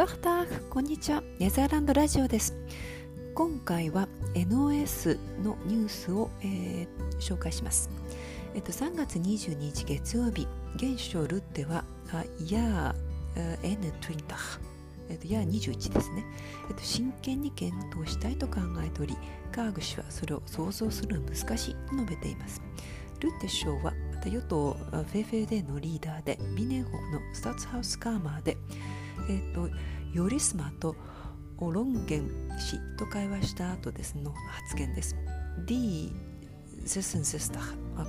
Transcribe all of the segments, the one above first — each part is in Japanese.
ドクタこんにちは。ネザーランドラジオです。今回は NOS のニュースを、えー、紹介します、えっと、3月22日月曜日現首相ルッテはヤー N トゥインターえっと、ヤー21ですね、えっと、真剣に検討したいと考えておりカーグ氏はそれを想像するのは難しいと述べています。ルッテ首相は与党フェフェデのリーダーでビネン国のスタッツハウスカーマーでえーと、ヨリスマとオロンゲン氏と会話した後ですの発言です。D ゼスンゼスタ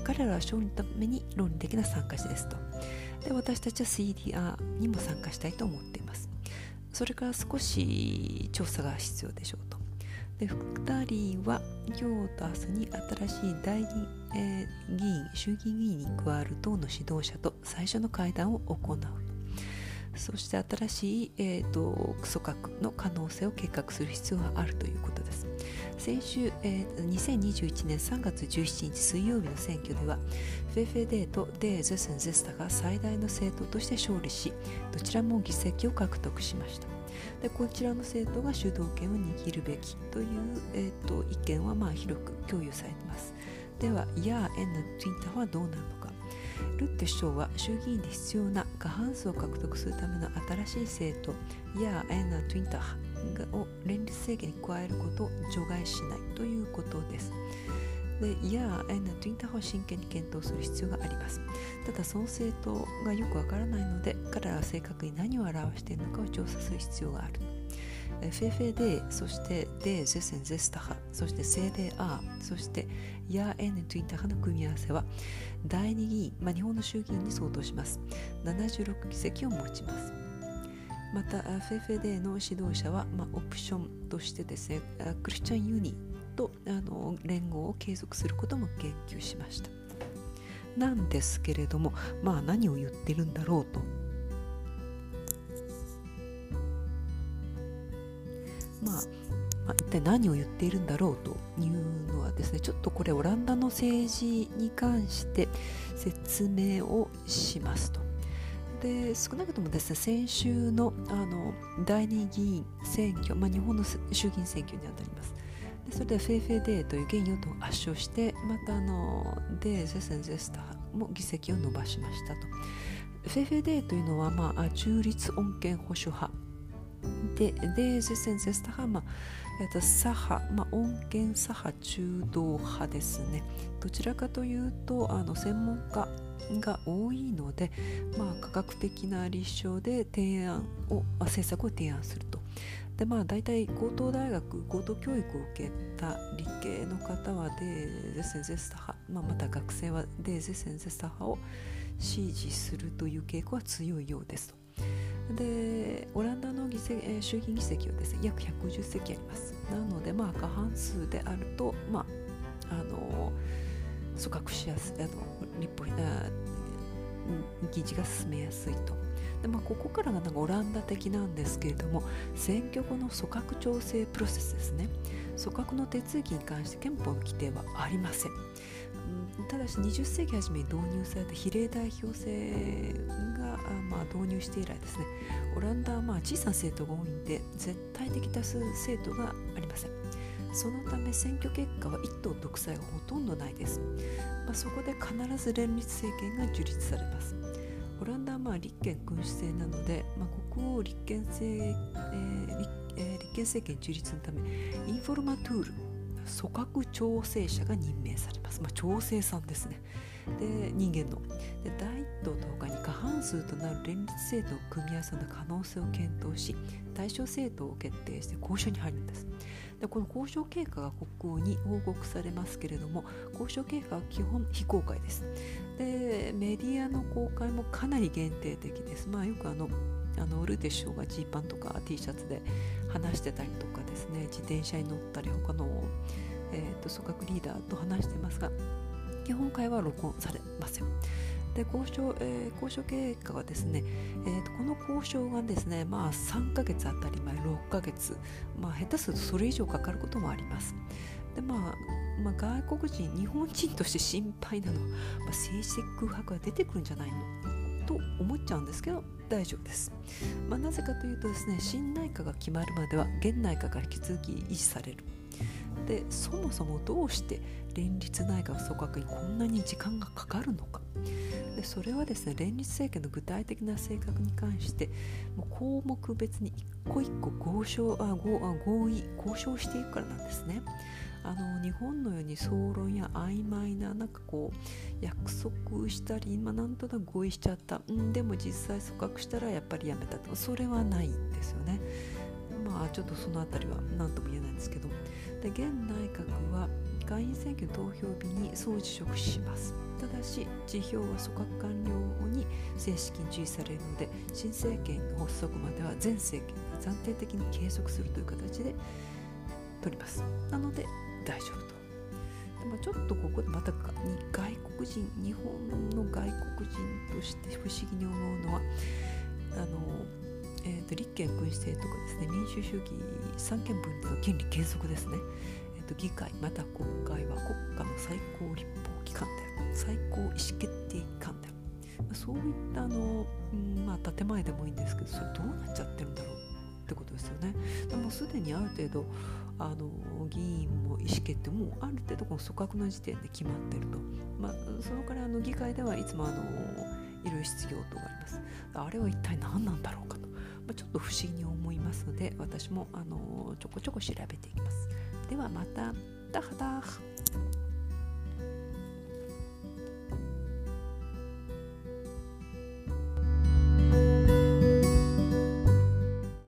彼らは勝利のために論理的な参加者ですと。で私たちは CDR にも参加したいと思っています。それから少し調査が必要でしょうと。で2人は今日と明日に新しい代理、えー、議員衆議院議員に加わる党の指導者と最初の会談を行うそして新しい、えーと、組閣の可能性を計画する必要があるということです。先週、えー、2021年3月17日水曜日の選挙ではフェフェデーとデーゼセンゼスタが最大の政党として勝利しどちらも議席を獲得しました。でこちらの政党が主導権を握るべきという、えーと、意見はまあ広く共有されています。では、ヤー・エンナ・ツインターはどうなるのか。ルッテ首相は衆議院で必要な過半数を獲得するための新しい政党ヤー・エンナ・トゥインターを連立政権に加えることを除外しないということです。でヤー・エンナ・トゥインターを真剣に検討する必要があります。ただその政党がよくわからないので彼らは正確に何を表しているのかを調査する必要がある。フェフェデそしてデーゼセンゼスタハそしてセーデーアーそしてヤーエネトゥインタハの組み合わせは第2議員、まあ、日本の衆議院に相当します。76議席を持ちます。またフェフェデの指導者は、まあ、オプションとしてですねクリスチャンユニとあの連合を継続することも言及しました。なんですけれどもまあ何を言ってるんだろうと。まあ、まあ、一体何を言っているんだろうというのはですねちょっとこれオランダの政治に関して説明をしますと。で少なくともですね先週のあの第二院選挙、まあ、日本の衆議院選挙にあたりますでそれで VVD という現与党が圧勝してまたあの D66 も議席を伸ばしましたと VVD というのは、まあ、中立穏健保守派で、で、先生、スタハマ、えっと、左派、まあ、穏健左派中道派ですね。どちらかというと、あの専門家が多いので、まあ、科学的な立証で提案を、政策を提案すると。でまあ、大体高等大学高等教育を受けた理系の方はデーゼセンゼスタ派、まあ、また学生はデーゼセンゼスタ派を支持するという傾向は強いようですと。でオランダの議席、え衆議院議席はですね約110席あります。なのでまあ過半数であるとまああの組閣しやすいあの立法あ議事が進めやすいと。で、まあ、ここからがなんかオランダ的なんですけれども選挙後の組閣調整プロセスですね。組閣の手続きに関して憲法の規定はありません。ただし20世紀初めに導入された比例代表制がまあ導入して以来ですね。オランダはまあ小さな政党が多いんで絶対的多数政党がありません。そのため選挙結果は一党独裁がほとんどないです、まあ、そこで必ず連立政権が樹立されます。オランダはまあ立憲君主制なので、まあ、国王立憲制、ええー、立憲政権樹立のためインフォルマトゥール組閣調整者が任命されます、まあ、調整さんですねで人間ので第一党と他に過半数となる連立政党を組み合わせの可能性を検討し対象政党を決定して交渉に入るんですでこの交渉経過が国王に報告されますけれども交渉経過は基本非公開ですでメディアの公開もかなり限定的ですまあよくあのあのルーテ首相がジーパンとか T シャツで話してたりとかですね自転車に乗ったり他の、えーと、組閣リーダーと話してますが基本会は録音されません。で交渉、えー、交渉結果はですね、えーと、この交渉がですね、まあ、3ヶ月当たり前6ヶ月、まあ、下手するとそれ以上かかることもあります。でまあまあ、外国人、日本人として心配なのは、まあ、政治的空白が出てくるんじゃないの？と思っちゃうんですけど大丈夫です、まあ、なぜかというとですね新内科が決まるまでは現内科が引き続き維持される。でそもそもどうして連立内閣組閣にこんなに時間がかかるのかでそれはですね連立政権の具体的な性格に関してもう項目別に一個一個合唱あ合あ合意交渉していくからなんですね。あの日本のように総論や曖昧ななんかこう約束したり、まあ、なんとなく合意しちゃったんでも実際組閣したらやっぱりやめたとそれはないんですよね。まあちょっとその辺りは何とも言えないんですけどで現内閣は下院選挙投票日に総辞職します。ただし辞表は組閣完了後に正式に受理されるので新政権の発足までは前政権が暫定的に継続するという形で取ります。なので大丈夫と。でもちょっとここでまた外国人日本の外国人として不思議に思うのはあのえーと、立憲君主制とかですね民主主義三権分立の権利継続ですね、えーと、議会また国会は国家の最高立法機関である最高意思決定機関である、そういったあの、うんまあ、建前でもいいんですけどそれどうなっちゃってるんだろうってことですよね。でもすでにある程度あの議員も意思決定もある程度この組閣の時点で決まってると、まあ、そのからあの議会ではいつもあのいろいろ質疑応答があります。あれは一体何なんだろうかと。ちょっと不思議に思いますので私もあのちょこちょこ調べていきます。ではまた。ダハダー